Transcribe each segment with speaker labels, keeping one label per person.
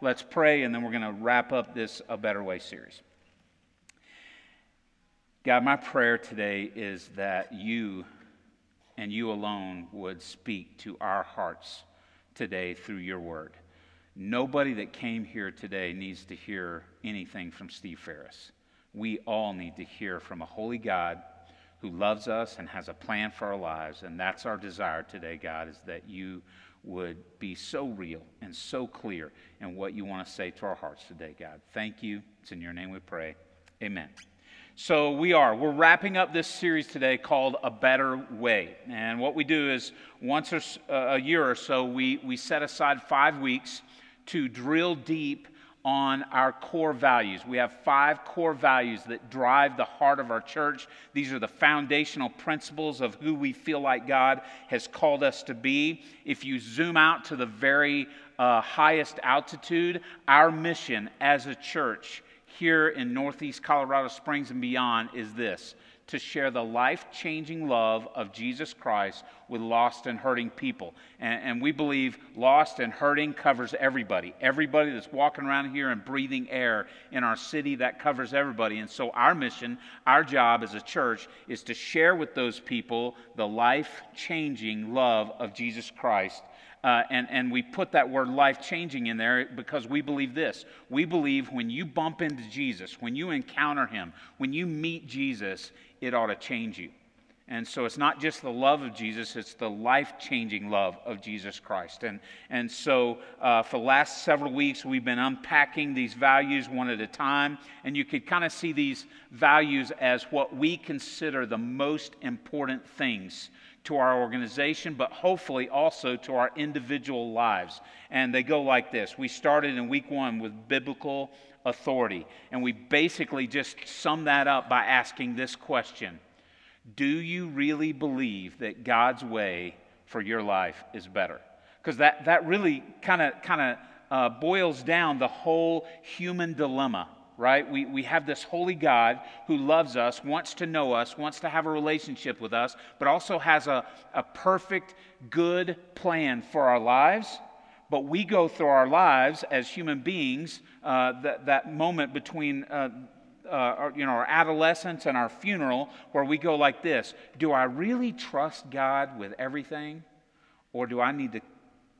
Speaker 1: let's pray, and then we're going to wrap up this A Better Way series. God, my prayer today is that you and you alone would speak to our hearts today through your word. Nobody that came here today needs to hear anything from Steve Ferris. We all need to hear from a holy God who loves us and has a plan for our lives. And that's our desire today, God, is that you would be so real and so clear in what you want to say to our hearts today, God. Thank you. It's in your name we pray. Amen. So we are. We're wrapping up this series today called A Better Way. And what we do is once a year or so, we, we set aside five weeks to drill deep on our core values. We have five core values that drive the heart of our church. These are the foundational principles of who we feel like God has called us to be. If you zoom out to the very uh, highest altitude, our mission as a church here in Northeast Colorado Springs and beyond is this to share the life changing love of Jesus Christ with lost and hurting people. And, and, we believe lost and hurting covers everybody. Everybody that's walking around here and breathing air in our city, that covers everybody. And so, our mission, our job as a church, is to share with those people the life changing love of Jesus Christ uh, and, and we put that word life changing in there because we believe this. We believe when you bump into Jesus, when you encounter him, when you meet Jesus, it ought to change you. And so it's not just the love of Jesus, it's the life changing love of Jesus Christ. And, and so uh, for the last several weeks, we've been unpacking these values one at a time. And you could kind of see these values as what we consider the most important things to our organization, but hopefully also to our individual lives. And they go like this We started in week one with biblical authority, and we basically just sum that up by asking this question Do you really believe that God's way for your life is better? Because that, that really kind of kind of uh, boils down the whole human dilemma right? We, we have this holy God who loves us, wants to know us, wants to have a relationship with us, but also has a, a perfect, good plan for our lives. But we go through our lives as human beings, uh, that, that moment between uh, uh, our, you know, our adolescence and our funeral, where we go like this Do I really trust God with everything? Or do I need to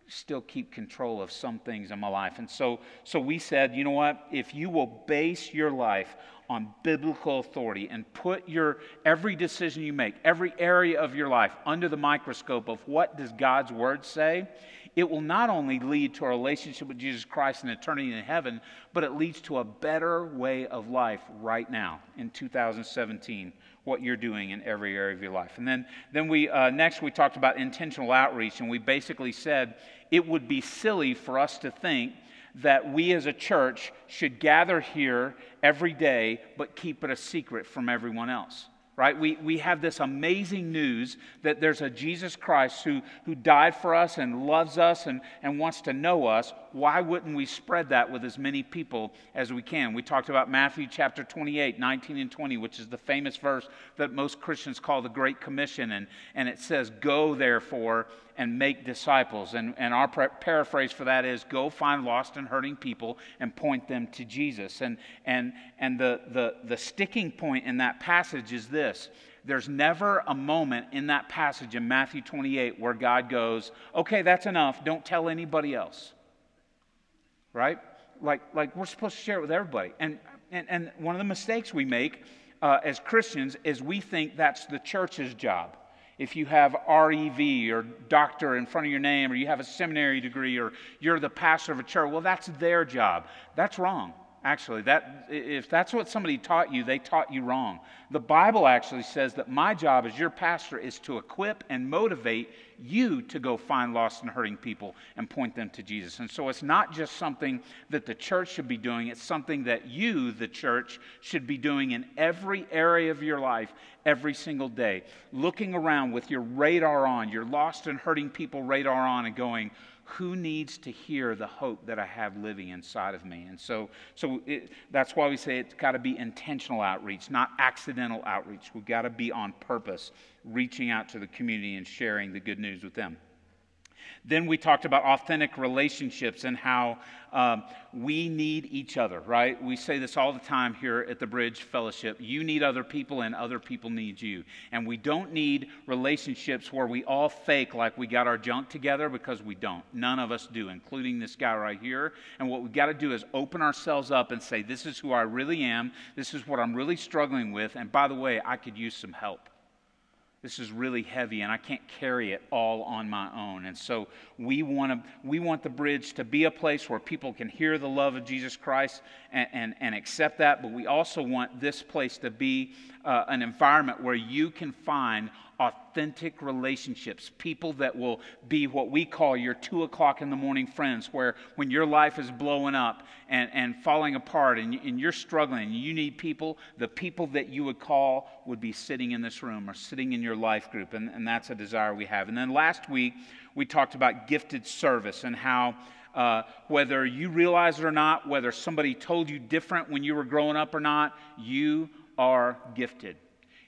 Speaker 1: still keep control of some things in my life. And so, so we said, you know what? If you will base your life on biblical authority and put your every decision you make, every area of your life under the microscope of what does God's word say, it will not only lead to a relationship with Jesus Christ and eternity in heaven, but it leads to a better way of life right now in 2017 what you're doing in every area of your life. And then, then we, uh, next we talked about intentional outreach, and we basically said it would be silly for us to think that we as a church should gather here every day but keep it a secret from everyone else right? We, we have this amazing news that there's a Jesus Christ who, who died for us and loves us and, and wants to know us. Why wouldn't we spread that with as many people as we can? We talked about Matthew chapter 28, 19 and 20, which is the famous verse that most Christians call the Great Commission. And, and it says, Go therefore and make disciples. And, and our paraphrase for that is go find lost and hurting people and point them to Jesus. And, and, and the, the, the sticking point in that passage is this there's never a moment in that passage in Matthew 28 where God goes, okay, that's enough. Don't tell anybody else. Right? Like, like we're supposed to share it with everybody. And, and, and one of the mistakes we make uh, as Christians is we think that's the church's job if you have REV or doctor in front of your name, or you have a seminary degree, or you're the pastor of a church, well, that's their job. That's wrong. Actually, that, if that's what somebody taught you, they taught you wrong. The Bible actually says that my job as your pastor is to equip and motivate you to go find lost and hurting people and point them to Jesus. And so it's not just something that the church should be doing, it's something that you, the church, should be doing in every area of your life every single day. Looking around with your radar on, your lost and hurting people radar on, and going, who needs to hear the hope that I have living inside of me? And so, so it, that's why we say it's got to be intentional outreach, not accidental outreach. We've got to be on purpose, reaching out to the community and sharing the good news with them. Then we talked about authentic relationships and how um, we need each other, right? We say this all the time here at the Bridge Fellowship. You need other people, and other people need you. And we don't need relationships where we all fake like we got our junk together because we don't. None of us do, including this guy right here. And what we've got to do is open ourselves up and say, This is who I really am. This is what I'm really struggling with. And by the way, I could use some help this is really heavy and I can't carry it all on my own. And so we want, to, we want the bridge to be a place where people can hear the love of Jesus Christ and, and, and accept that, but we also want this place to be uh, an environment where you can find authentic relationships, people that will be what we call your two o'clock in the morning friends, where when your life is blowing up and, and falling apart and, and you're struggling, you need people, the people that you would call would be sitting in this room or sitting in your life group. And, and that's a desire we have. And then last week, we talked about gifted service and how. Uh, whether you realize it or not, whether somebody told you different when you were growing up or not, you are gifted.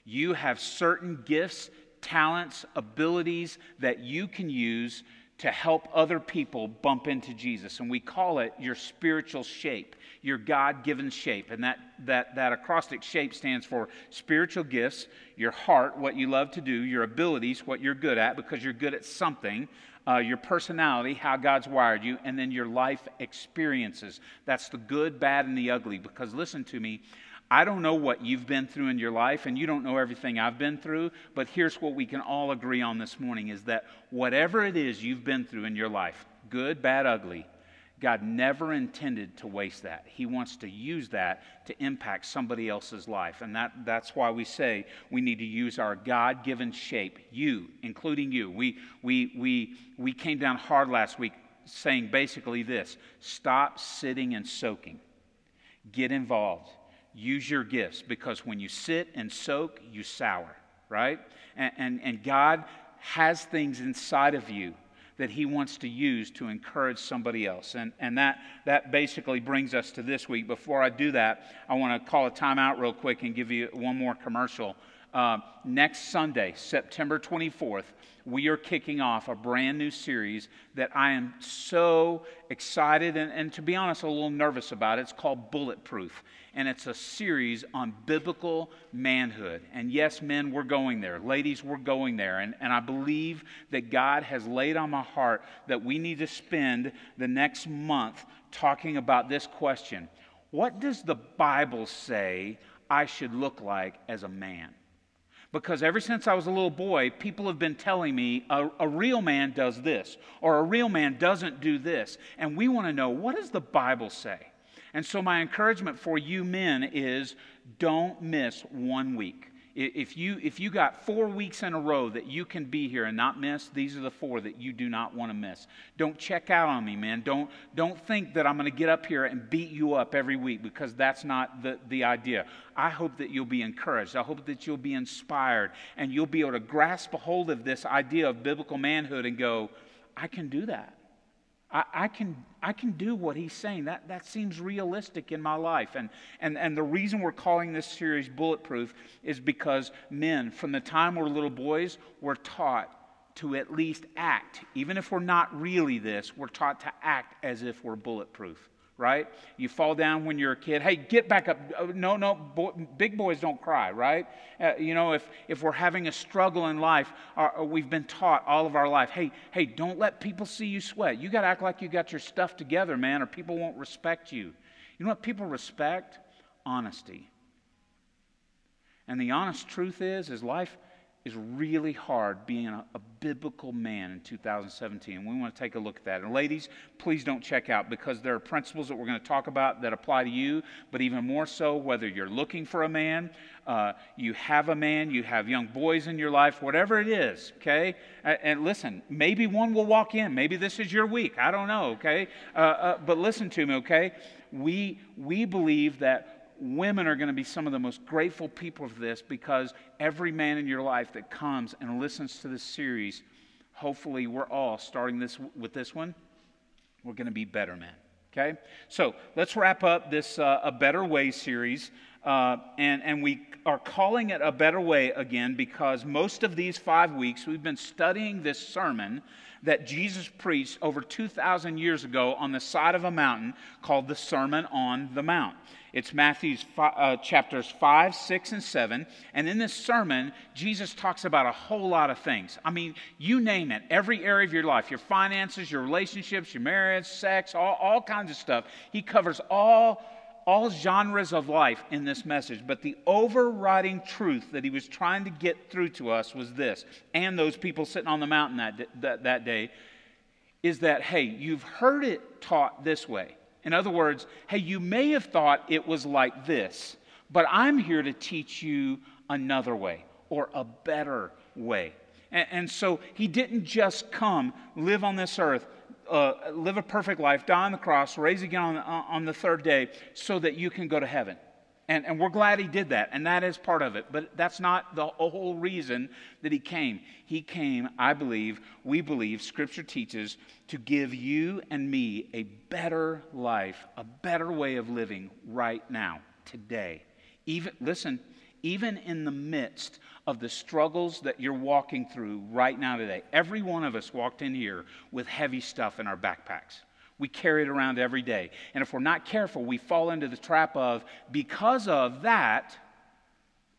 Speaker 1: You have certain gifts, talents, abilities that you can use to help other people bump into Jesus. And we call it your spiritual shape, your God given shape. And that, that, that acrostic shape stands for spiritual gifts, your heart, what you love to do, your abilities, what you're good at, because you're good at something, uh, your personality, how God's wired you, and then your life experiences. That's the good, bad, and the ugly. Because listen to me, I don't know what you've been through in your life, and you don't know everything I've been through, but here's what we can all agree on this morning is that whatever it is you've been through in your life, good, bad, ugly, God never intended to waste that. He wants to use that to impact somebody else's life. And that, that's why we say we need to use our God given shape, you, including you. We, we, we, we came down hard last week saying basically this stop sitting and soaking, get involved use your gifts because when you sit and soak, you sour, right? And, and, and, God has things inside of you that He wants to use to encourage somebody else. And, and that, that basically brings us to this week. Before I do that, I want to call a timeout real quick and give you one more commercial. Uh, next Sunday, September 24th, we are kicking off a brand new series that I am so excited and, and, to be honest, a little nervous about. It's called Bulletproof, and it's a series on biblical manhood. And yes, men, we're going there. Ladies, we're going there. And, and I believe that God has laid on my heart that we need to spend the next month talking about this question What does the Bible say I should look like as a man? Because ever since I was a little boy, people have been telling me a, a, real man does this, or a real man doesn't do this. And we want to know what does the Bible say? And so, my encouragement for you men is don't miss one week. If you, if you got four weeks in a row that you can be here and not miss, these are the four that you do not want to miss. Don't check out on me, man. Don't, don't think that I'm going to get up here and beat you up every week because that's not the, the idea. I hope that you'll be encouraged. I hope that you'll be inspired and you'll be able to grasp a hold of this idea of biblical manhood and go, I can do that. I, I, can, I can do what he's saying. That, that seems realistic in my life. And, and, and the reason we're calling this series Bulletproof is because men, from the time we're little boys, were taught to at least act. Even if we're not really this, we're taught to act as if we're bulletproof right? You fall down when you're a kid. Hey, get back up. Uh, no, no, boy, big boys don't cry, right? Uh, you know, if, if we're having a struggle in life, our, uh, we've been taught all of our life, hey, hey, don't let people see you sweat. You got to act like you got your stuff together, man, or people won't respect you. You know what people respect? Honesty. And the honest truth is, is life is really hard being a, a, biblical man in 2017. We want to take a look at that. And ladies, please don't check out because there are principles that we're going to talk about that apply to you, but even more so, whether you're looking for a man, uh, you have a man, you have young boys in your life, whatever it is, okay? And listen, maybe one will walk in. Maybe this is your week. I don't know, okay? Uh, uh, but listen to me, okay? We, we believe that women are going to be some of the most grateful people for this because every man in your life that comes and listens to this series, hopefully we're all starting this with this one, we're going to be better men. Okay? So let's wrap up this uh, A Better Way series. Uh, and, and we are calling it a better way again because most of these five weeks we've been studying this sermon that Jesus preached over 2,000 years ago on the side of a mountain called the Sermon on the Mount. It's Matthew's uh, chapters 5, 6, and 7. And in this sermon, Jesus talks about a whole lot of things. I mean, you name it, every area of your life your finances, your relationships, your marriage, sex, all, all kinds of stuff. He covers all all genres of life in this message, but the overriding truth that he was trying to get through to us was this, and those people sitting on the mountain that, that, that day, is that, hey, you've heard it taught this way. In other words, hey, you may have thought it was like this, but I'm here to teach you another way or a better way. And, and so he didn't just come, live on this earth, uh, live a perfect life, die on the cross, raise again on, on the third day, so that you can go to heaven. And, and we're glad he did that, and that is part of it. But that's not the whole reason that he came. He came, I believe, we believe, Scripture teaches, to give you and me a better life, a better way of living right now, today. Even, listen, even in the midst of the struggles that you're walking through right now today. Every one of us walked in here with heavy stuff in our backpacks. We carry it around every day. And if we're not careful, we fall into the trap of, because of that,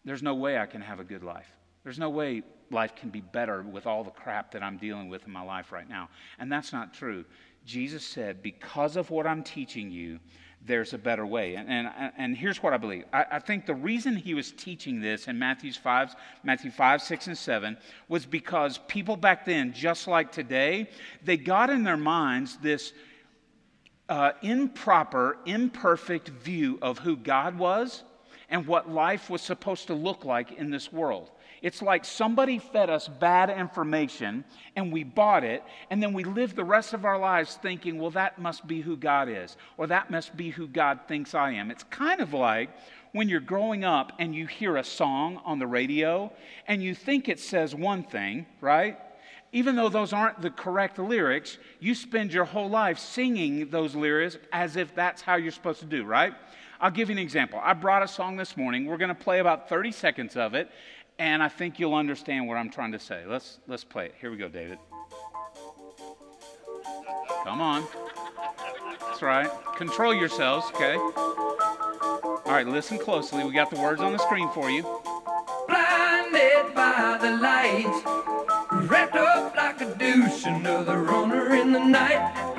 Speaker 1: there's no way I can have a good life. There's no way life can be better with all the crap that I'm dealing with in my life right now. And that's not true. Jesus said, because of what I'm teaching you, there's a better way. And, and, and here's what I believe. I, I, think the reason he was teaching this in Matthew's 5, Matthew 5, 6, and 7 was because people back then, just like today, they got in their minds this uh, improper, imperfect view of who God was and what life was supposed to look like in this world. It's like somebody fed us bad information and we bought it, and then we live the rest of our lives thinking, well, that must be who God is, or that must be who God thinks I am. It's kind of like when you're growing up and you hear a song on the radio and you think it says one thing, right? Even though those aren't the correct lyrics, you spend your whole life singing those lyrics as if that's how you're supposed to do, right? I'll give you an example. I brought a song this morning. We're going to play about 30 seconds of it, and I think you'll understand what I'm trying to say. Let's, let's play it. Here we go, David. Come on. That's right. Control yourselves, okay? All right, listen closely. We got the words on the screen for you.
Speaker 2: Blinded by the light, wrapped up like a douche, another runner in the night.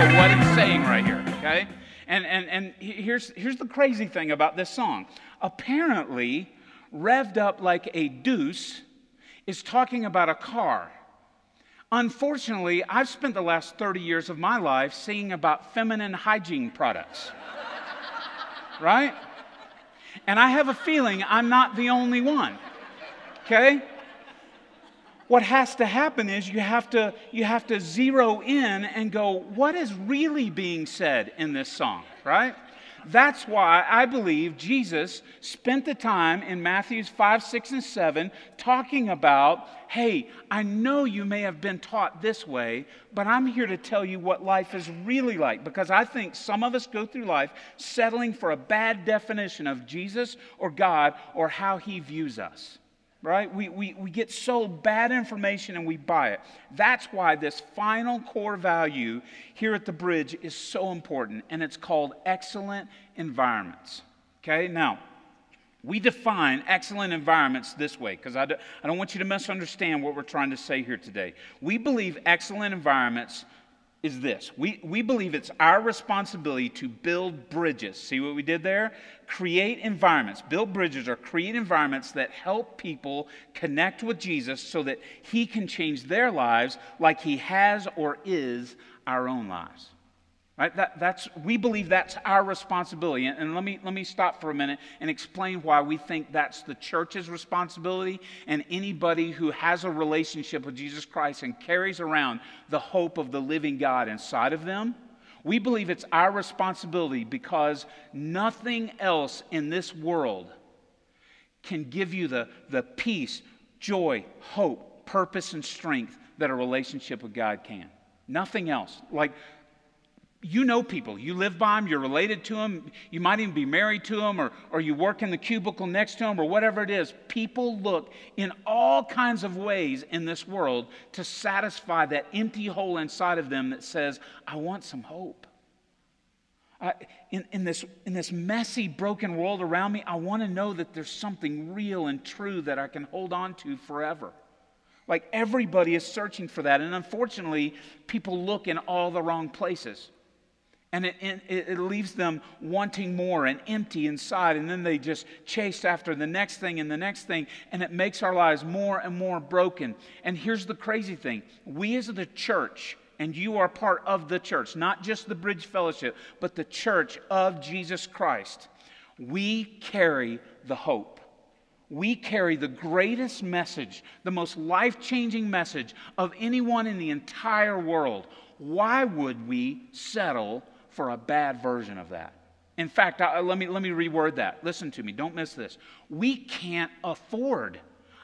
Speaker 1: Know what he's saying right here, okay? And, and, and here's, here's the crazy thing about this song. Apparently, revved up like a deuce is talking about a car. Unfortunately, I've spent the last 30 years of my life singing about feminine hygiene products. right? And I have a feeling I'm not the only one. Okay? What has to happen is you have to, you have to zero in and go, what is really being said in this song, right? That's why I believe Jesus spent the time in Matthews 5, 6, and 7 talking about, hey, I know you may have been taught this way, but I'm here to tell you what life is really like because I think some of us go through life settling for a bad definition of Jesus or God or how he views us right? We, we, we get sold bad information and we buy it. That's why this final core value here at the bridge is so important, and it's called excellent environments. Okay, now, we define excellent environments this way because I, do, I don't want you to misunderstand what we're trying to say here today. We believe excellent environments is this we, we believe it's our responsibility to build bridges. See what we did there? Create environments, build bridges or create environments that help people connect with Jesus so that He can change their lives like He has or is our own lives. Right? That, that's, we believe that's our responsibility. And, and, let, me, let me stop for a minute and explain why we think that's the church's responsibility and anybody who has a relationship with Jesus Christ and carries around the hope of the living God inside of them. We believe it's our responsibility because nothing else in this world can give you the, the peace joy, hope, purpose, and strength that a relationship with God can. Nothing else. Like, you know people. You live by them, you're related to them, you might even be married to them, or, or you work in the cubicle next to them, or whatever it is. People look in all kinds of ways in this world to satisfy that empty hole inside of them that says, I want some hope. I, in, in, this, in this messy, broken world around me, I want to know that there's something real and true that I can hold on to forever. Like everybody is searching for that. And unfortunately, people look in all the wrong places. And it, it, it, leaves them wanting more and empty inside. And then they just chase after the next thing and the next thing. And it makes our lives more and more broken. And here's the crazy thing we as the church, and you are part of the church, not just the Bridge Fellowship, but the church of Jesus Christ, we carry the hope. We carry the greatest message, the most life changing message of anyone in the entire world. Why would we settle for a bad version of that. In fact, I, let, me, let me reword that. Listen to me, don't miss this. We can't afford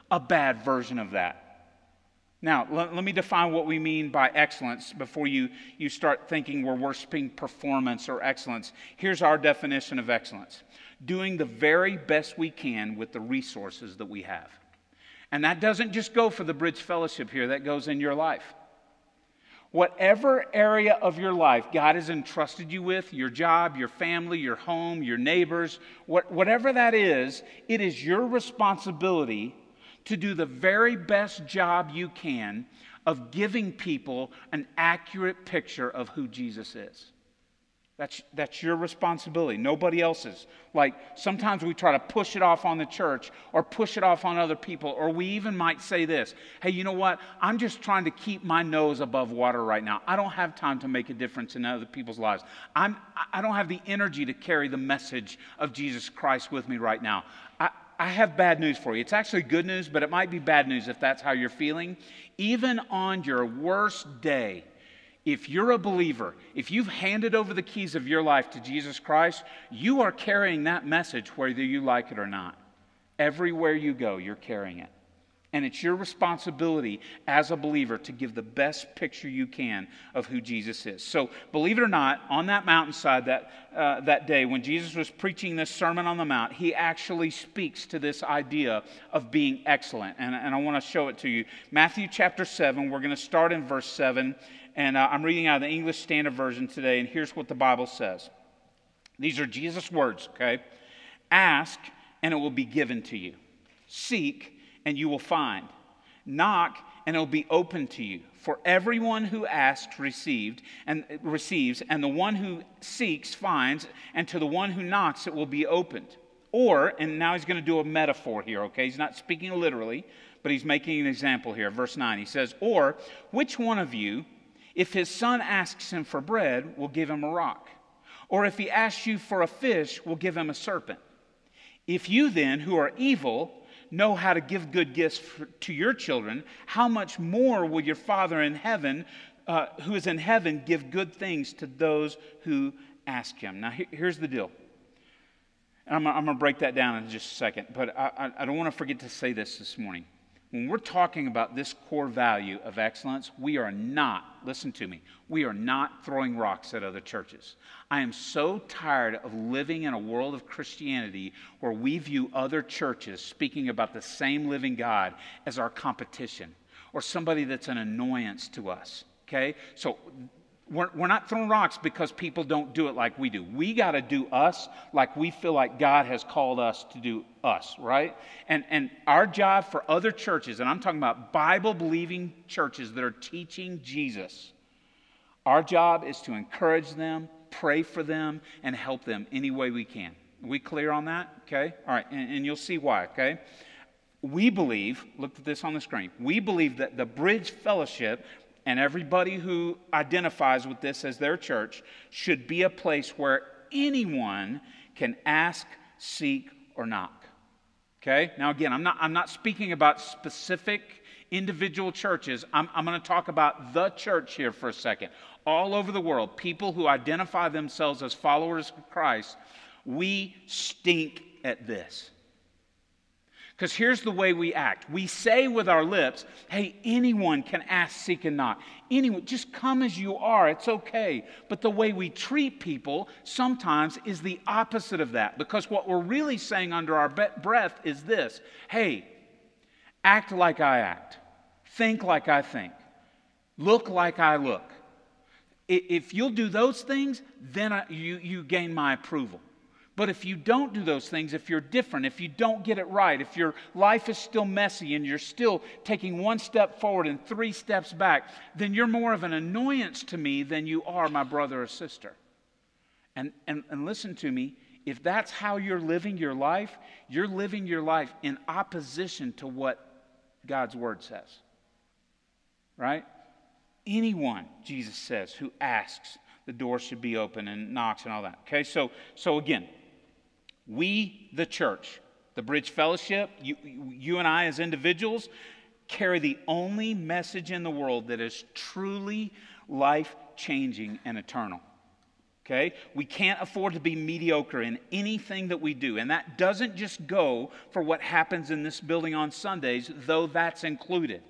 Speaker 1: a bad version of that. Now, let, me define what we mean by excellence before you, you start thinking we're worshiping performance or excellence. Here's our definition of excellence doing the very best we can with the resources that we have. And that doesn't just go for the Bridge Fellowship here, that goes in your life. Whatever area of your life God has entrusted you with, your job, your family, your home, your neighbors, what, whatever that is, it is your responsibility to do the very best job you can of giving people an accurate picture of who Jesus is. That's, that's your responsibility, nobody else's. Like sometimes we try to push it off on the church or push it off on other people, or we even might say this Hey, you know what? I'm just trying to keep my nose above water right now. I don't have time to make a difference in other people's lives. I'm, I don't have the energy to carry the message of Jesus Christ with me right now. I, I have bad news for you. It's actually good news, but it might be bad news if that's how you're feeling. Even on your worst day, if you're a believer, if you've handed over the keys of your life to Jesus Christ, you are carrying that message whether you like it or not. Everywhere you go, you're carrying it. And it's your responsibility as a believer to give the best picture you can of who Jesus is. So, believe it or not, on that mountainside that, uh, that day, when Jesus was preaching this Sermon on the Mount, he actually speaks to this idea of being excellent. And, and I want to show it to you. Matthew chapter 7, we're going to start in verse 7 and uh, I'm reading out of the English Standard Version today, and here's what the Bible says. These are Jesus' words, okay? Ask, and it will be given to you. Seek, and you will find. Knock, and it will be open to you. For everyone who asks received and receives, and the one who seeks finds, and to the one who knocks it will be opened. Or, and now he's going to do a metaphor here, okay? He's not speaking literally, but he's making an example here. Verse 9, he says, Or which one of you, if his son asks him for bread, we'll give him a rock. Or if he asks you for a fish, we'll give him a serpent. If you then, who are evil, know how to give good gifts for, to your children, how much more will your Father in heaven, uh, who is in heaven, give good things to those who ask him? Now, here's the deal. I'm, I'm going to break that down in just a second, but I, I, I don't want to forget to say this this morning. When we're talking about this core value of excellence, we are not, listen to me, we are not throwing rocks at other churches. I am so tired of living in a world of Christianity where we view other churches speaking about the same living God as our competition or somebody that's an annoyance to us. Okay? So we're, we're not throwing rocks because people don't do it like we do. We got to do us like we feel like God has called us to do us, right? And, and our job for other churches, and I'm talking about Bible believing churches that are teaching Jesus, our job is to encourage them, pray for them, and help them any way we can. Are we clear on that? Okay? All right, and, and you'll see why, okay? We believe, look at this on the screen, we believe that the Bridge Fellowship and everybody who identifies with this as their church should be a place where anyone can ask, seek, or knock. Okay? Now, again, I'm not, I'm not speaking about specific individual churches. I'm, I'm going to talk about the church here for a second. All over the world, people who identify themselves as followers of Christ, we stink at this. Because here's the way we act. We say with our lips, hey, anyone can ask, seek, and knock. Anyone, just come as you are. It's okay. But the way we treat people sometimes is the opposite of that. Because what we're really saying under our breath is this hey, act like I act, think like I think, look like I look. If you'll do those things, then you, you gain my approval. But if you don't do those things, if you're different, if you don't get it right, if your life is still messy and you're still taking one step forward and three steps back, then you're more of an annoyance to me than you are my brother or sister. And, and, and listen to me, if that's how you're living your life, you're living your life in opposition to what God's word says. Right? Anyone, Jesus says, who asks, the door should be open and knocks and all that. Okay, so so again, we, the church, the Bridge Fellowship, you, you and I as individuals, carry the only message in the world that is truly life changing and eternal. Okay? We can't afford to be mediocre in anything that we do. And that doesn't just go for what happens in this building on Sundays, though that's included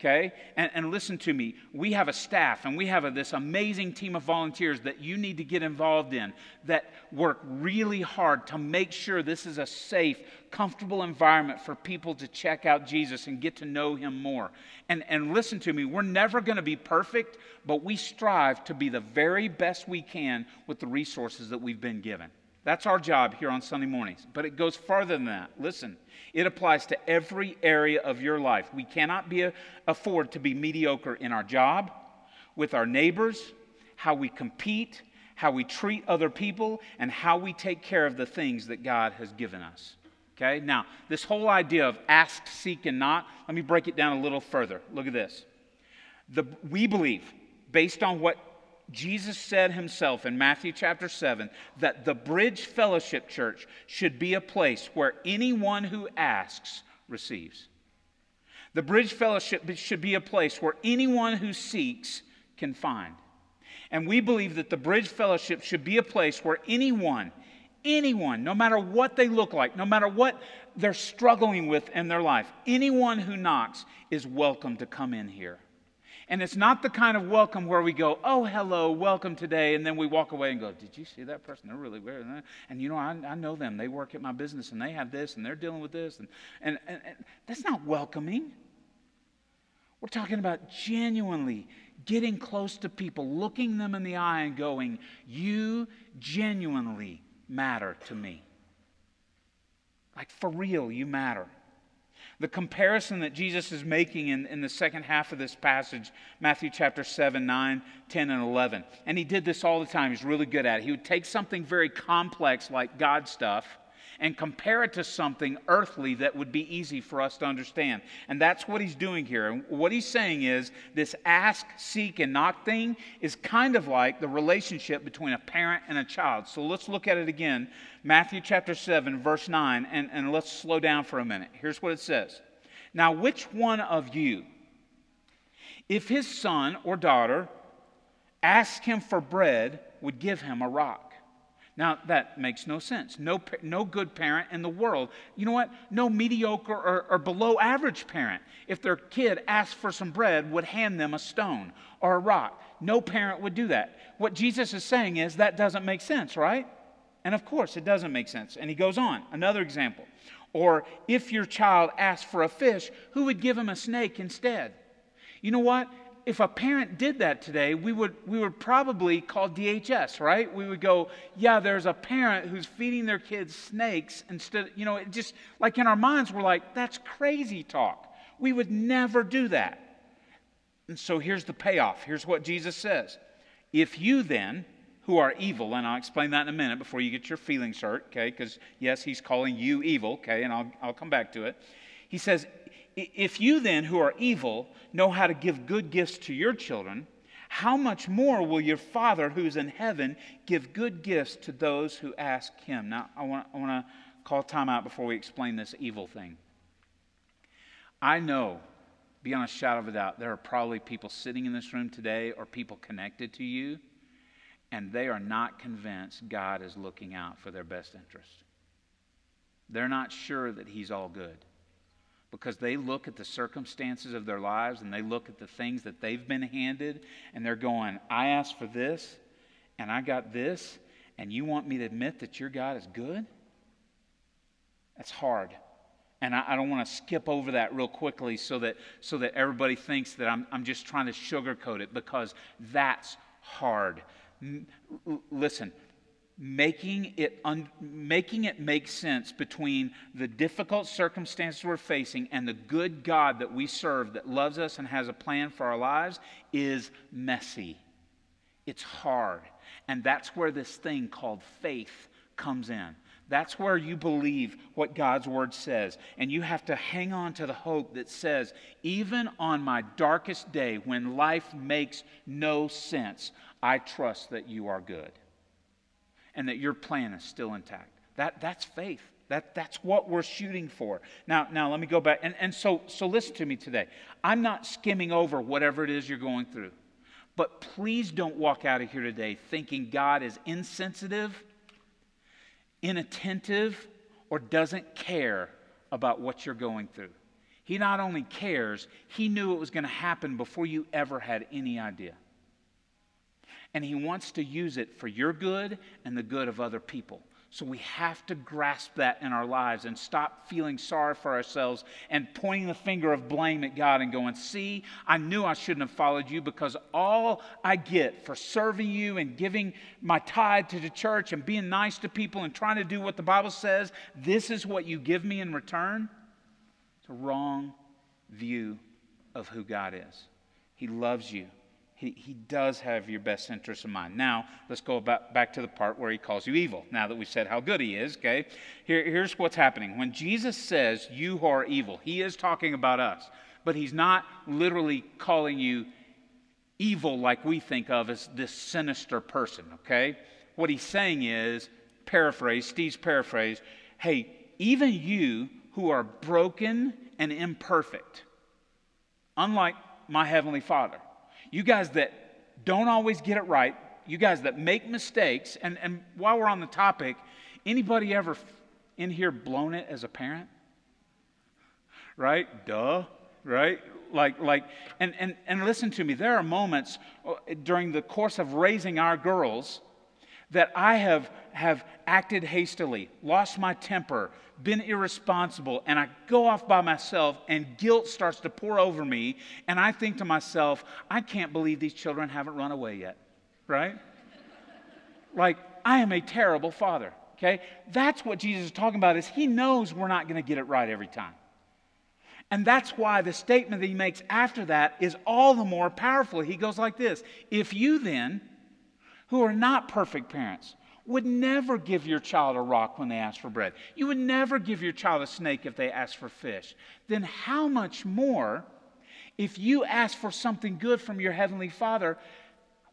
Speaker 1: okay? And, and, listen to me. We have a staff and we have a, this amazing team of volunteers that you need to get involved in that work really hard to make sure this is a safe, comfortable environment for people to check out Jesus and get to know him more. And, and listen to me, we're never going to be perfect, but we strive to be the very best we can with the resources that we've been given. That's our job here on Sunday mornings. But it goes farther than that. Listen, it applies to every area of your life. We cannot be afford to be mediocre in our job, with our neighbors, how we compete, how we treat other people, and how we take care of the things that God has given us. Okay? Now, this whole idea of ask, seek, and not, let me break it down a little further. Look at this. The, we believe, based on what Jesus said himself in Matthew chapter 7 that the Bridge Fellowship Church should be a place where anyone who asks receives. The Bridge Fellowship should be a place where anyone who seeks can find. And we believe that the Bridge Fellowship should be a place where anyone, anyone, no matter what they look like, no matter what they're struggling with in their life, anyone who knocks is welcome to come in here. And it's not the kind of welcome where we go, oh, hello, welcome today, and then we walk away and go, did you see that person? They're really weird. And you know, I, I know them. They work at my business and they have this and they're dealing with this. And, and, and, and that's not welcoming. We're talking about genuinely getting close to people, looking them in the eye and going, you genuinely matter to me. Like for real, you matter. The comparison that Jesus is making in, in the second half of this passage, Matthew chapter 7, 9, 10, and 11. And he did this all the time. He's really good at it. He would take something very complex like God stuff and compare it to something earthly that would be easy for us to understand. And that's what he's doing here. And what he's saying is this ask, seek, and knock thing is kind of like the relationship between a parent and a child. So let's look at it again. Matthew chapter 7, verse 9, and, and let's slow down for a minute. Here's what it says Now, which one of you, if his son or daughter asked him for bread, would give him a rock? Now, that makes no sense. No, no good parent in the world, you know what? No mediocre or, or below average parent, if their kid asked for some bread, would hand them a stone or a rock. No parent would do that. What Jesus is saying is that doesn't make sense, right? And of course, it doesn't make sense. And he goes on. Another example. Or if your child asked for a fish, who would give him a snake instead? You know what? If a parent did that today, we would, we would probably call DHS, right? We would go, yeah, there's a parent who's feeding their kids snakes instead, you know, it just like in our minds, we're like, that's crazy talk. We would never do that. And so here's the payoff. Here's what Jesus says. If you then, who are evil, and I'll explain that in a minute before you get your feelings hurt, okay? Because yes, he's calling you evil, okay? And I'll, I'll come back to it. He says, if you then, who are evil, know how to give good gifts to your children, how much more will your Father who's in heaven give good gifts to those who ask him? Now, I want, I want to call time out before we explain this evil thing. I know, beyond a shadow of a doubt, there are probably people sitting in this room today or people connected to you, and they are not convinced God is looking out for their best interest. they're not sure that He's all good because they look at the circumstances of their lives and they look at the things that they've been handed and they're going, I asked for this and I got this, and you want me to admit that your God is good? That's hard. And I, I don't want to skip over that real quickly so that, so that everybody thinks that I'm, I'm just trying to sugarcoat it because that's hard. Listen, making it, un, making it make sense between the difficult circumstances we're facing and the good God that we serve that loves us and has a plan for our lives is messy. It's hard. And that's where this thing called faith comes in. That's where you believe what God's word says. And you have to hang on to the hope that says, even on my darkest day when life makes no sense, I trust that you are good and that your plan is still intact. That, that's faith. That, that's what we're shooting for. Now, now let me go back. And, and so, so listen to me today. I'm not skimming over whatever it is you're going through. But please don't walk out of here today thinking God is insensitive, inattentive, or doesn't care about what you're going through. He not only cares, He knew it was going to happen before you ever had any idea. And He wants to use it for your good and the good of other people. So we have to grasp that in our lives and stop feeling sorry for ourselves and pointing the finger of blame at God and going, See, I knew I shouldn't have followed you because all I get for serving you and giving my tithe to the church and being nice to people and trying to do what the Bible says, this is what you give me in return. It's a wrong view of who God is. He loves you. He, he does have your best interests in mind. Now, let's go about, back to the part where he calls you evil. Now that we've said how good he is, okay? Here, here's what's happening. When Jesus says, You who are evil, he is talking about us, but he's not literally calling you evil like we think of as this sinister person, okay? What he's saying is, paraphrase, Steve's paraphrase, hey, even you who are broken and imperfect, unlike my Heavenly Father you guys that don't always get it right, you guys that make mistakes, and, and while we're on the topic, anybody ever in here blown it as a parent? Right? Duh, right? Like, like, and, and, and listen to me, there are moments uh, during the course of raising our girls that I have, have acted hastily, lost my temper, been irresponsible, and I go off by myself, and guilt starts to pour over me, and I think to myself, I can't believe these children haven't run away yet, right? like, I am a terrible father, okay? That's what Jesus is talking about, is he knows we're not going to get it right every time. And that's why the statement that he makes after that is all the more powerful. He goes like this If you then, who are not perfect parents, would never give your child a rock when they ask for bread. You would never give your child a snake if they ask for fish. Then, how much more, if you ask for something good from your Heavenly Father,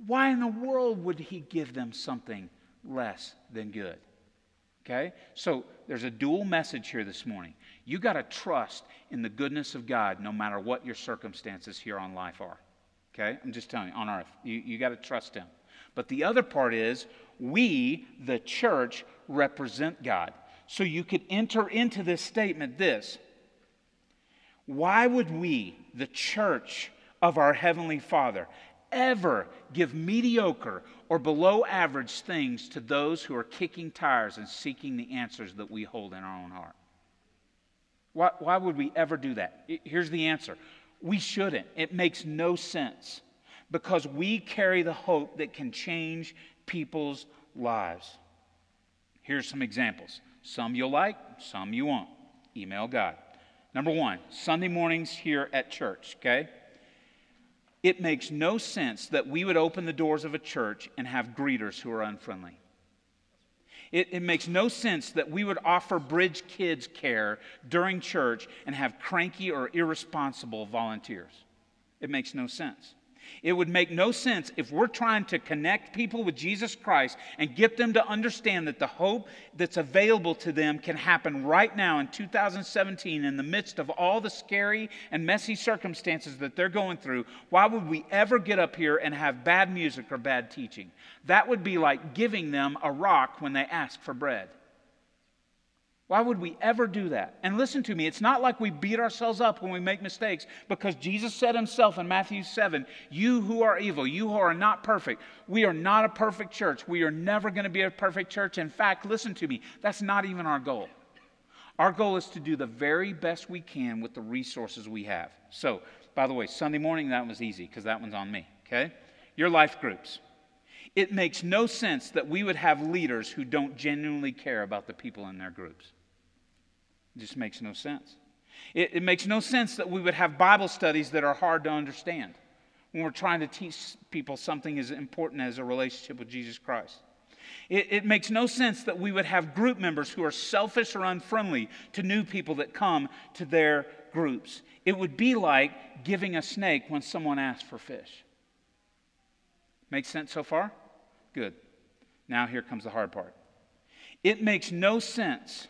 Speaker 1: why in the world would He give them something less than good? Okay? So, there's a dual message here this morning. You got to trust in the goodness of God no matter what your circumstances here on life are. Okay? I'm just telling you, on earth. You, you got to trust Him. But the other part is we, the church, represent God. So you could enter into this statement this Why would we, the church of our Heavenly Father, ever give mediocre or below average things to those who are kicking tires and seeking the answers that we hold in our own heart? Why, why would we ever do that? Here's the answer we shouldn't. It makes no sense because we carry the hope that can change people's lives. Here's some examples. Some you'll like, some you won't. Email God. Number one, Sunday mornings here at church, okay? It makes no sense that we would open the doors of a church and have greeters who are unfriendly. It, it, makes no sense that we would offer bridge kids care during church and have cranky or irresponsible volunteers. It makes no sense. It would make no sense if we're trying to connect people with Jesus Christ and get them to understand that the hope that's available to them can happen right now in 2017 in the midst of all the scary and messy circumstances that they're going through. Why would we ever get up here and have bad music or bad teaching? That would be like giving them a rock when they ask for bread. Why would we ever do that? And listen to me, it's not like we beat ourselves up when we make mistakes because Jesus said himself in Matthew 7 You who are evil, you who are not perfect, we are not a perfect church. We are never going to be a perfect church. In fact, listen to me, that's not even our goal. Our goal is to do the very best we can with the resources we have. So, by the way, Sunday morning, that was easy because that one's on me, okay? Your life groups. It makes no sense that we would have leaders who don't genuinely care about the people in their groups. It just makes no sense. It, it, makes no sense that we would have Bible studies that are hard to understand when we're trying to teach people something as important as a relationship with Jesus Christ. It, it makes no sense that we would have group members who are selfish or unfriendly to new people that come to their groups. It would be like giving a snake when someone asks for fish. Make sense so far? Good. Now here comes the hard part. It makes no sense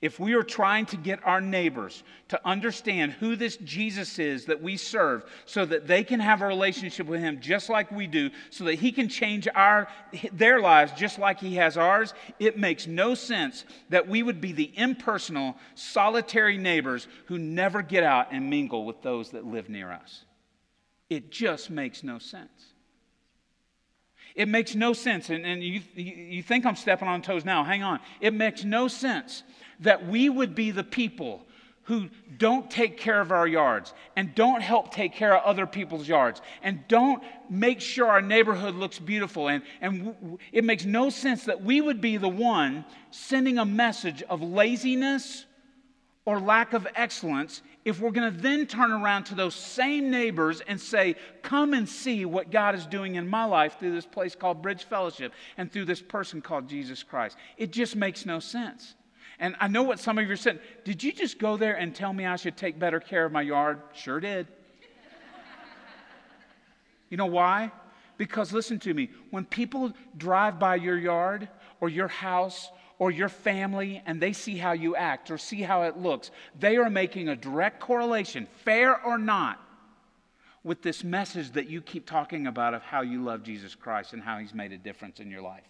Speaker 1: if we are trying to get our neighbors to understand who this Jesus is that we serve so that they can have a relationship with him just like we do, so that he can change our, their lives just like he has ours, it makes no sense that we would be the impersonal, solitary neighbors who never get out and mingle with those that live near us. It just makes no sense. It makes no sense, and, and you, you think I'm stepping on toes now. Hang on. It makes no sense that we would be the people who don't take care of our yards and don't help take care of other people's yards and don't make sure our neighborhood looks beautiful. And, and w- it makes no sense that we would be the one sending a message of laziness or lack of excellence if we're going to then turn around to those same neighbors and say, Come and see what God is doing in my life through this place called Bridge Fellowship and through this person called Jesus Christ. It just makes no sense. And I know what some of you are saying. Did you just go there and tell me I should take better care of my yard? Sure did. you know why? Because listen to me, when people drive by your yard or your house or your family and they see how you act or see how it looks, they are making a direct correlation, fair or not, with this message that you keep talking about of how you love Jesus Christ and how he's made a difference in your life.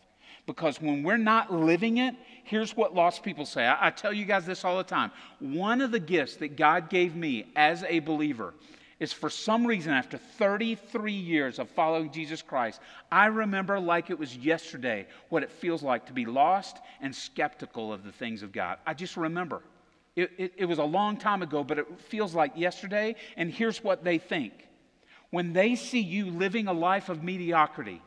Speaker 1: Because when we're not living it, here's what lost people say. I, I, tell you guys this all the time. One of the gifts that God gave me as a believer is for some reason, after 33 years of following Jesus Christ, I remember like it was yesterday what it feels like to be lost and skeptical of the things of God. I just remember. It, it, it was a long time ago, but it feels like yesterday. And here's what they think when they see you living a life of mediocrity,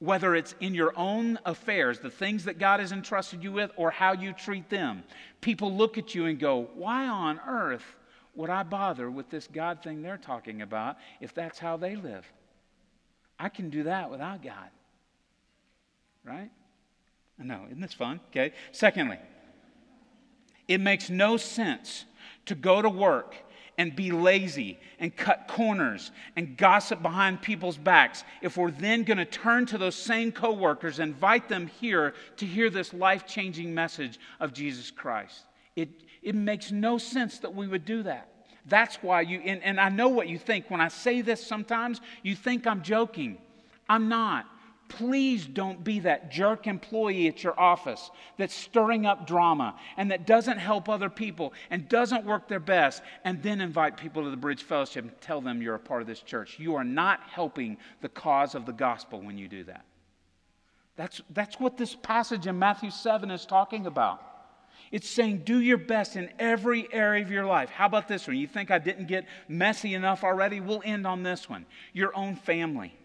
Speaker 1: whether it's in your own affairs, the things that God has entrusted you with, or how you treat them, people look at you and go, Why on earth would I bother with this God thing they're talking about if that's how they live? I can do that without God. Right? No, isn't this fun? Okay. Secondly, it makes no sense to go to work and be lazy and cut corners and gossip behind people's backs if we're then going to turn to those same coworkers and invite them here to hear this life-changing message of Jesus Christ. It, it makes no sense that we would do that. That's why you, and, and I know what you think. When I say this sometimes, you think I'm joking. I'm not. Please don't be that jerk employee at your office that's stirring up drama and that doesn't help other people and doesn't work their best and then invite people to the Bridge Fellowship and tell them you're a part of this church. You are not helping the cause of the gospel when you do that. That's, that's what this passage in Matthew 7 is talking about. It's saying, do your best in every area of your life. How about this one? You think I didn't get messy enough already? We'll end on this one. Your own family.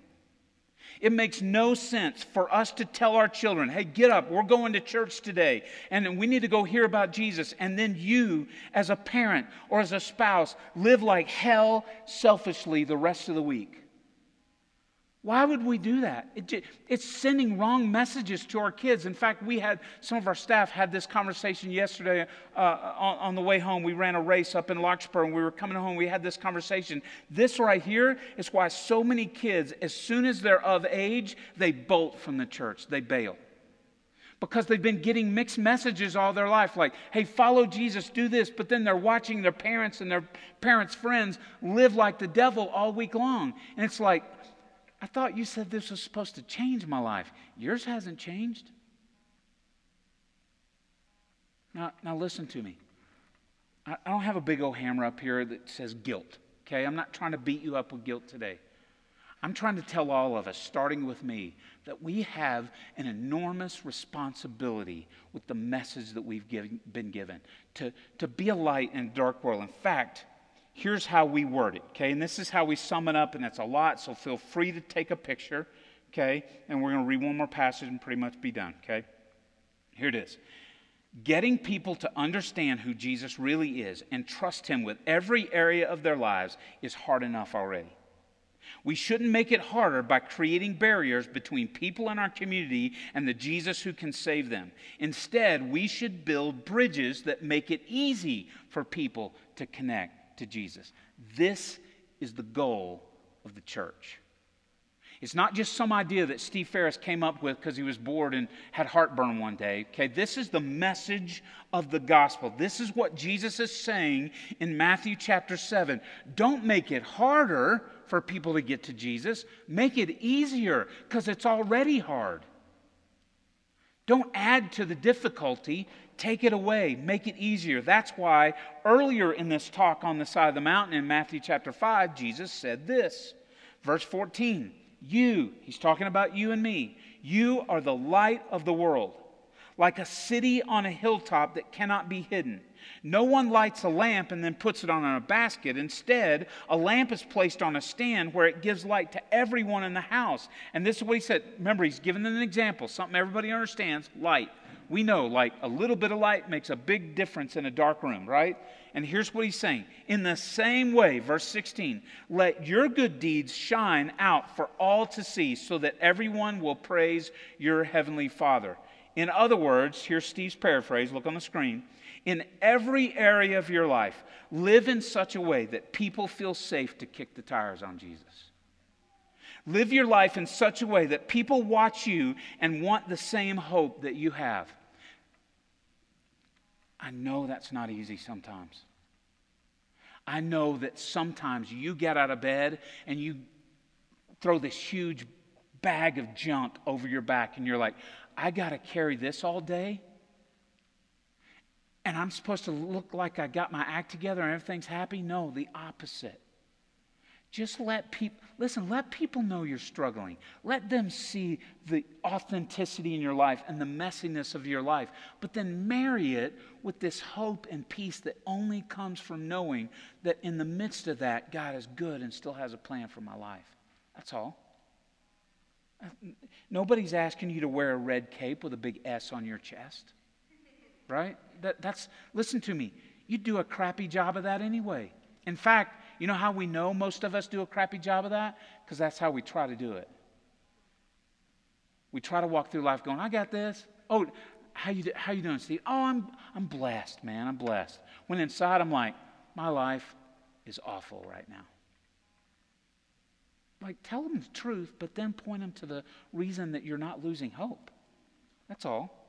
Speaker 1: It makes no sense for us to tell our children, hey, get up, we're going to church today, and we need to go hear about Jesus. And then you, as a parent or as a spouse, live like hell selfishly the rest of the week. Why would we do that? It, it's sending wrong messages to our kids. In fact, we had some of our staff had this conversation yesterday uh, on, on, the way home. We ran a race up in Larkspur and we were coming home. We had this conversation. This right here is why so many kids, as soon as they're of age, they bolt from the church, they bail. Because they've been getting mixed messages all their life, like, hey, follow Jesus, do this, but then they're watching their parents and their parents' friends live like the devil all week long. And it's like, I thought you said this was supposed to change my life. Yours hasn't changed. Now, now listen to me. I, I don't have a big old hammer up here that says guilt, okay? I'm not trying to beat you up with guilt today. I'm trying to tell all of us, starting with me, that we have an enormous responsibility with the message that we've given, been given to, to be a light in a dark world. In fact, here's how we word it, okay? And this is how we sum it up, and that's a lot, so feel free to take a picture, okay? And we're going to read one more passage and pretty much be done, okay? Here it is. Getting people to understand who Jesus really is and trust him with every area of their lives is hard enough already. We shouldn't make it harder by creating barriers between people in our community and the Jesus who can save them. Instead, we should build bridges that make it easy for people to connect to Jesus. This is the goal of the church. It's not just some idea that Steve Ferris came up with because he was bored and had heartburn one day. Okay, this is the message of the gospel. This is what Jesus is saying in Matthew chapter 7. Don't make it harder for people to get to Jesus, make it easier because it's already hard. Don't add to the difficulty, take it away, make it easier. That's why earlier in this talk on the side of the mountain in Matthew chapter 5, Jesus said this. Verse 14 You, he's talking about you and me, you are the light of the world, like a city on a hilltop that cannot be hidden. No one lights a lamp and then puts it on a basket. Instead, a lamp is placed on a stand where it gives light to everyone in the house. And this is what he said. Remember, he's given an example, something everybody understands light. We know, like, a little bit of light makes a big difference in a dark room, right? And here's what he's saying. In the same way, verse 16, let your good deeds shine out for all to see so that everyone will praise your heavenly Father. In other words, here's Steve's paraphrase, look on the screen in every area of your life, live in such a way that people feel safe to kick the tires on Jesus. Live your life in such a way that people watch you and want the same hope that you have. I know that's not easy sometimes. I know that sometimes you get out of bed and you throw this huge bag of junk over your back and you're like, I got to carry this all day and I'm supposed to look like I got my act together and everything's happy? No, the opposite. Just let people, listen, let people know you're struggling. Let them see the authenticity in your life and the messiness of your life. But then marry it with this hope and peace that only comes from knowing that in the midst of that, God is good and still has a plan for my life. That's all. Uh, nobody's asking you to wear a red cape with a big S on your chest right? That, that's, listen to me. You do a crappy job of that anyway. In fact, you know how we know most of us do a crappy job of that? Because that's how we try to do it. We try to walk through life going, I got this. Oh, how you, how you doing, Steve? Oh, I'm, I'm blessed, man. I'm blessed. When inside I'm like, my life is awful right now. Like, tell them the truth, but then point them to the reason that you're not losing hope. That's all.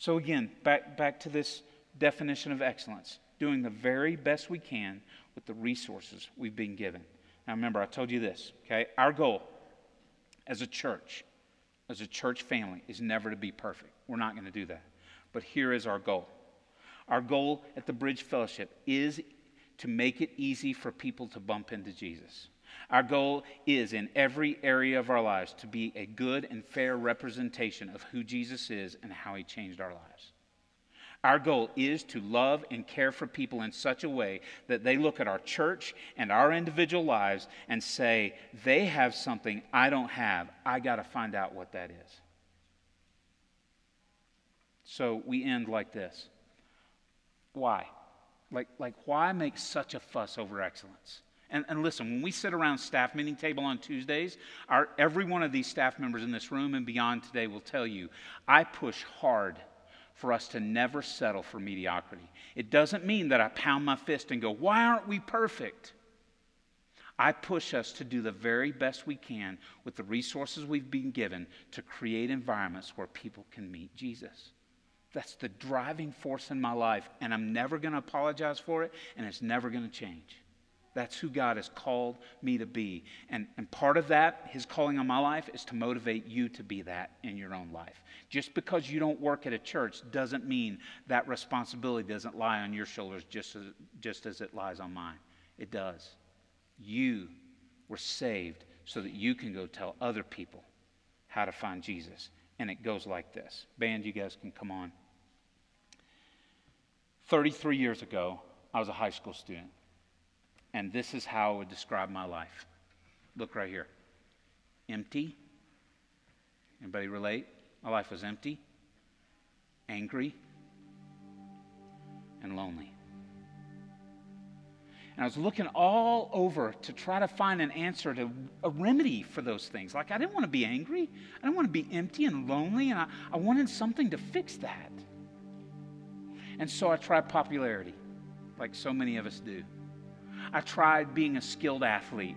Speaker 1: So, again, back, back to this definition of excellence doing the very best we can with the resources we've been given. Now, remember, I told you this, okay? Our goal as a church, as a church family, is never to be perfect. We're not going to do that. But here is our goal. Our goal at the Bridge Fellowship is to make it easy for people to bump into Jesus. Our goal is in every area of our lives to be a good and fair representation of who Jesus is and how he changed our lives. Our goal is to love and care for people in such a way that they look at our church and our individual lives and say, they have something I don't have. I got to find out what that is. So we end like this. Why? Like, like why make such a fuss over excellence? And, and listen, when we sit around staff meeting table on Tuesdays, our, every one of these staff members in this room and beyond today will tell you, I push hard for us to never settle for mediocrity. It doesn't mean that I pound my fist and go, why aren't we perfect? I push us to do the very best we can with the resources we've been given to create environments where people can meet Jesus. That's the driving force in my life, and I'm never going to apologize for it, and it's never going to change. That's who God has called me to be. And, and part of that, his calling on my life, is to motivate you to be that in your own life. Just because you don't work at a church doesn't mean that responsibility doesn't lie on your shoulders just as, just as it lies on mine. It does. You were saved so that you can go tell other people how to find Jesus. And it goes like this. Band, you guys can come on. 33 years ago, I was a high school student. And this is how I would describe my life. Look right here. Empty. Anybody relate? My life was empty, angry, and lonely. And I was looking all over to try to find an answer to a remedy for those things. Like, I didn't want to be angry. I didn't want to be empty and lonely, and I, I wanted something to fix that. And so I tried popularity, like so many of us do. I tried being a skilled athlete,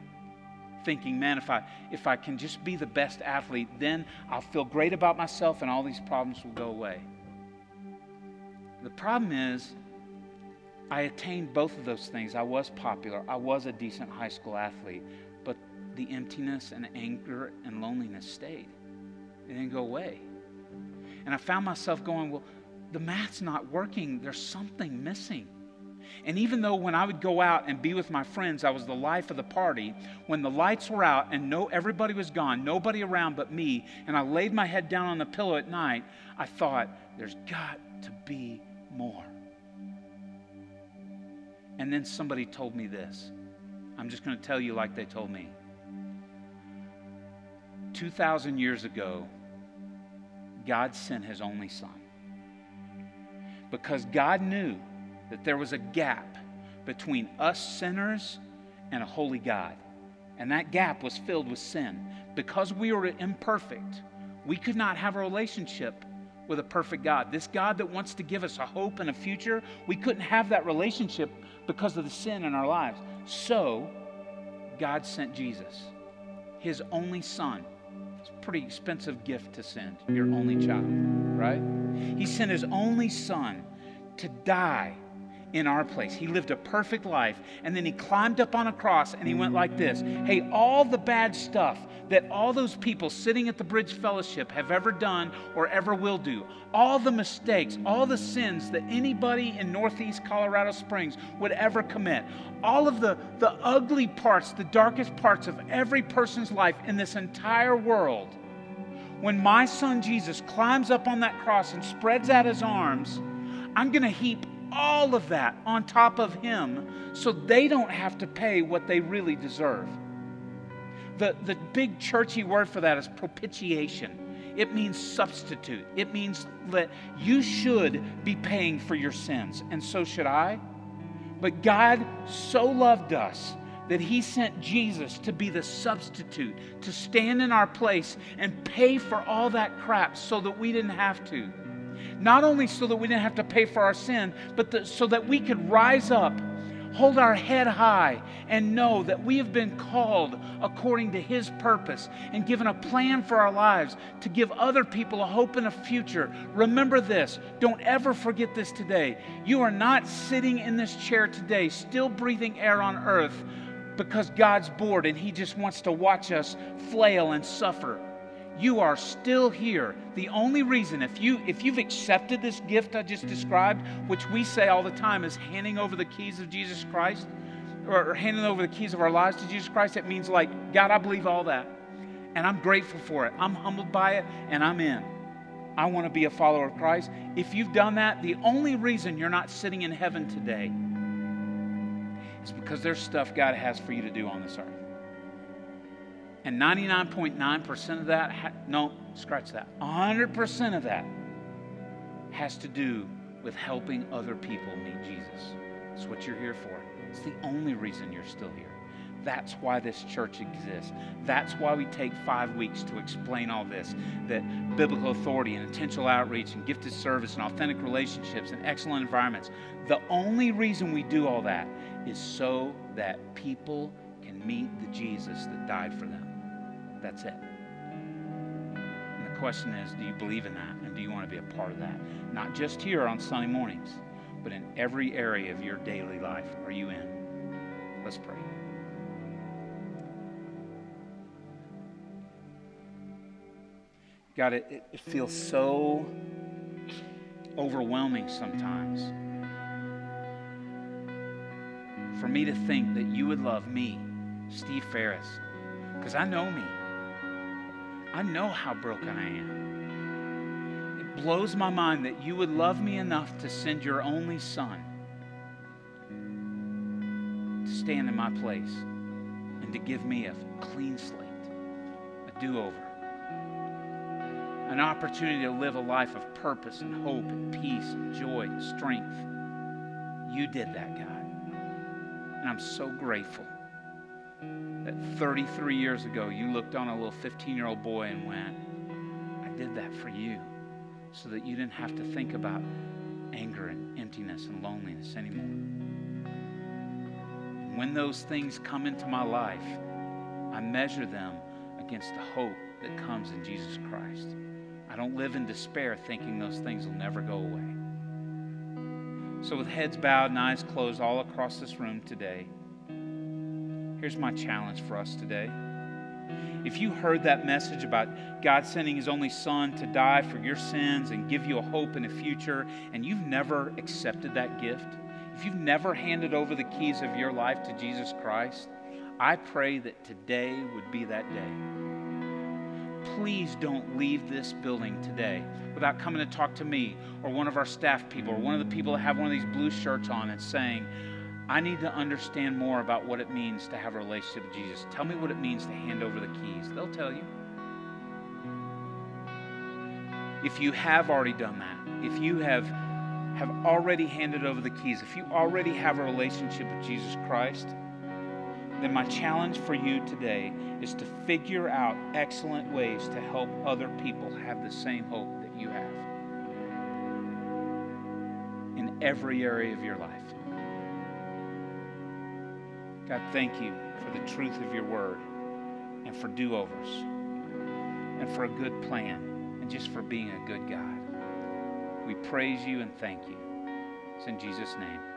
Speaker 1: thinking, man, if I, if I can just be the best athlete, then I'll feel great about myself and all these problems will go away. The problem is, I attained both of those things. I was popular, I was a decent high school athlete, but the emptiness and anger and loneliness stayed. It didn't go away. And I found myself going, well, the math's not working. There's something missing. And even though when I would go out and be with my friends, I was the life of the party, when the lights were out and no everybody was gone, nobody around but me, and I laid my head down on the pillow at night, I thought, there's got to be more. And then somebody told me this. I'm just going to tell you like they told me. 2,000 years ago, God sent his only son. Because God knew that there was a gap between us sinners and a holy God. And that gap was filled with sin. Because we were imperfect, we could not have a relationship with a perfect God. This God that wants to give us a hope and a future, we couldn't have that relationship because of the sin in our lives. So, God sent Jesus, his only son. It's a pretty expensive gift to send, your only child, right? He sent his only son to die in our place. He lived a perfect life, and then he climbed up on a cross and he went like this Hey, all the bad stuff that all those people sitting at the Bridge Fellowship have ever done or ever will do, all the mistakes, all the sins that anybody in Northeast Colorado Springs would ever commit, all of the, the ugly parts, the darkest parts of every person's life in this entire world. When my son Jesus climbs up on that cross and spreads out his arms, I'm going to heap all of that on top of him so they don't have to pay what they really deserve. The, the big churchy word for that is propitiation. It means substitute. It means that you should be paying for your sins, and so should I. But God so loved us that He sent Jesus to be the substitute, to stand in our place and pay for all that crap so that we didn't have to. Not only so that we didn't have to pay for our sin, but the, so that we could rise up, hold our head high, and know that we have been called according to His purpose and given a plan for our lives to give other people a hope and a future. Remember this. Don't ever forget this today. You are not sitting in this chair today, still breathing air on earth because God's bored and He just wants to watch us flail and suffer you are still here. The only reason, if, you, if you've accepted this gift I just described, which we say all the time is handing over the keys of Jesus Christ, or handing over the keys of our lives to Jesus Christ, it means like, God, I believe all that. And I'm grateful for it. I'm humbled by it, and I'm in. I want to be a follower of Christ. If you've done that, the only reason you're not sitting in heaven today is because there's stuff God has for you to do on this earth. And 99.9% of that, ha- no, scratch that. 100% of that has to do with helping other people meet Jesus. That's what you're here for. It's the only reason you're still here. That's why this church exists. That's why we take five weeks to explain all this that biblical authority and intentional outreach and gifted service and authentic relationships and excellent environments. The only reason we do all that is so that people can meet the Jesus that died for them. That's it. And the question is do you believe in that? And do you want to be a part of that? Not just here on Sunday mornings, but in every area of your daily life. Are you in? Let's pray. God, it, it feels so overwhelming sometimes for me to think that you would love me, Steve Ferris, because I know me. I know how broken I am. It blows my mind that you would love me enough to send your only son to stand in my place and to give me a clean slate, a do over an opportunity to live a life of purpose and hope and peace and joy and strength. You did that, God. And I'm so grateful that 33 years ago you looked on a little 15 year old boy and went, I did that for you so that you didn't have to think about anger and emptiness and loneliness anymore. When those things come into my life, I measure them against the hope that comes in Jesus Christ. I don't live in despair thinking those things will never go away. So, with heads bowed and eyes closed all across this room today, here's my challenge for us today. If you heard that message about God sending His only Son to die for your sins and give you a hope and a future, and you've never accepted that gift, if you've never handed over the keys of your life to Jesus Christ, I pray that today would be that day please don't leave this building today without coming to talk to me or one of our staff people or one of the people that have one of these blue shirts on and saying, I need to understand more about what it means to have a relationship with Jesus. Tell me what it means to hand over the keys. They'll tell you. If you have already done that, if you have have already handed over the keys, if you already have a relationship with Jesus Christ, then my challenge for you today is to figure out excellent ways to help other people have the same hope that you have in every area of your life. God, thank you for the truth of your word and for do overs and for a good plan and just for being a good God. We praise you and thank you. It's in Jesus' name.